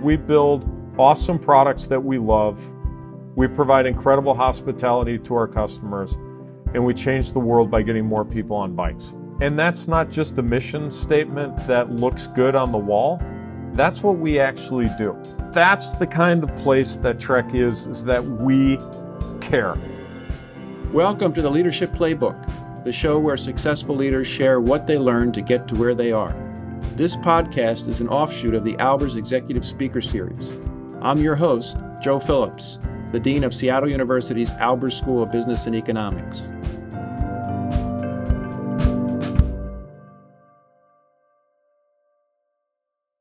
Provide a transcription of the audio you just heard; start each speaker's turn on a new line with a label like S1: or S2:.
S1: We build awesome products that we love. We provide incredible hospitality to our customers, and we change the world by getting more people on bikes. And that's not just a mission statement that looks good on the wall. That's what we actually do. That's the kind of place that Trek is, is that we care.
S2: Welcome to the Leadership Playbook, the show where successful leaders share what they learned to get to where they are. This podcast is an offshoot of the Albers Executive Speaker Series. I'm your host, Joe Phillips, the Dean of Seattle University's Albers School of Business and Economics.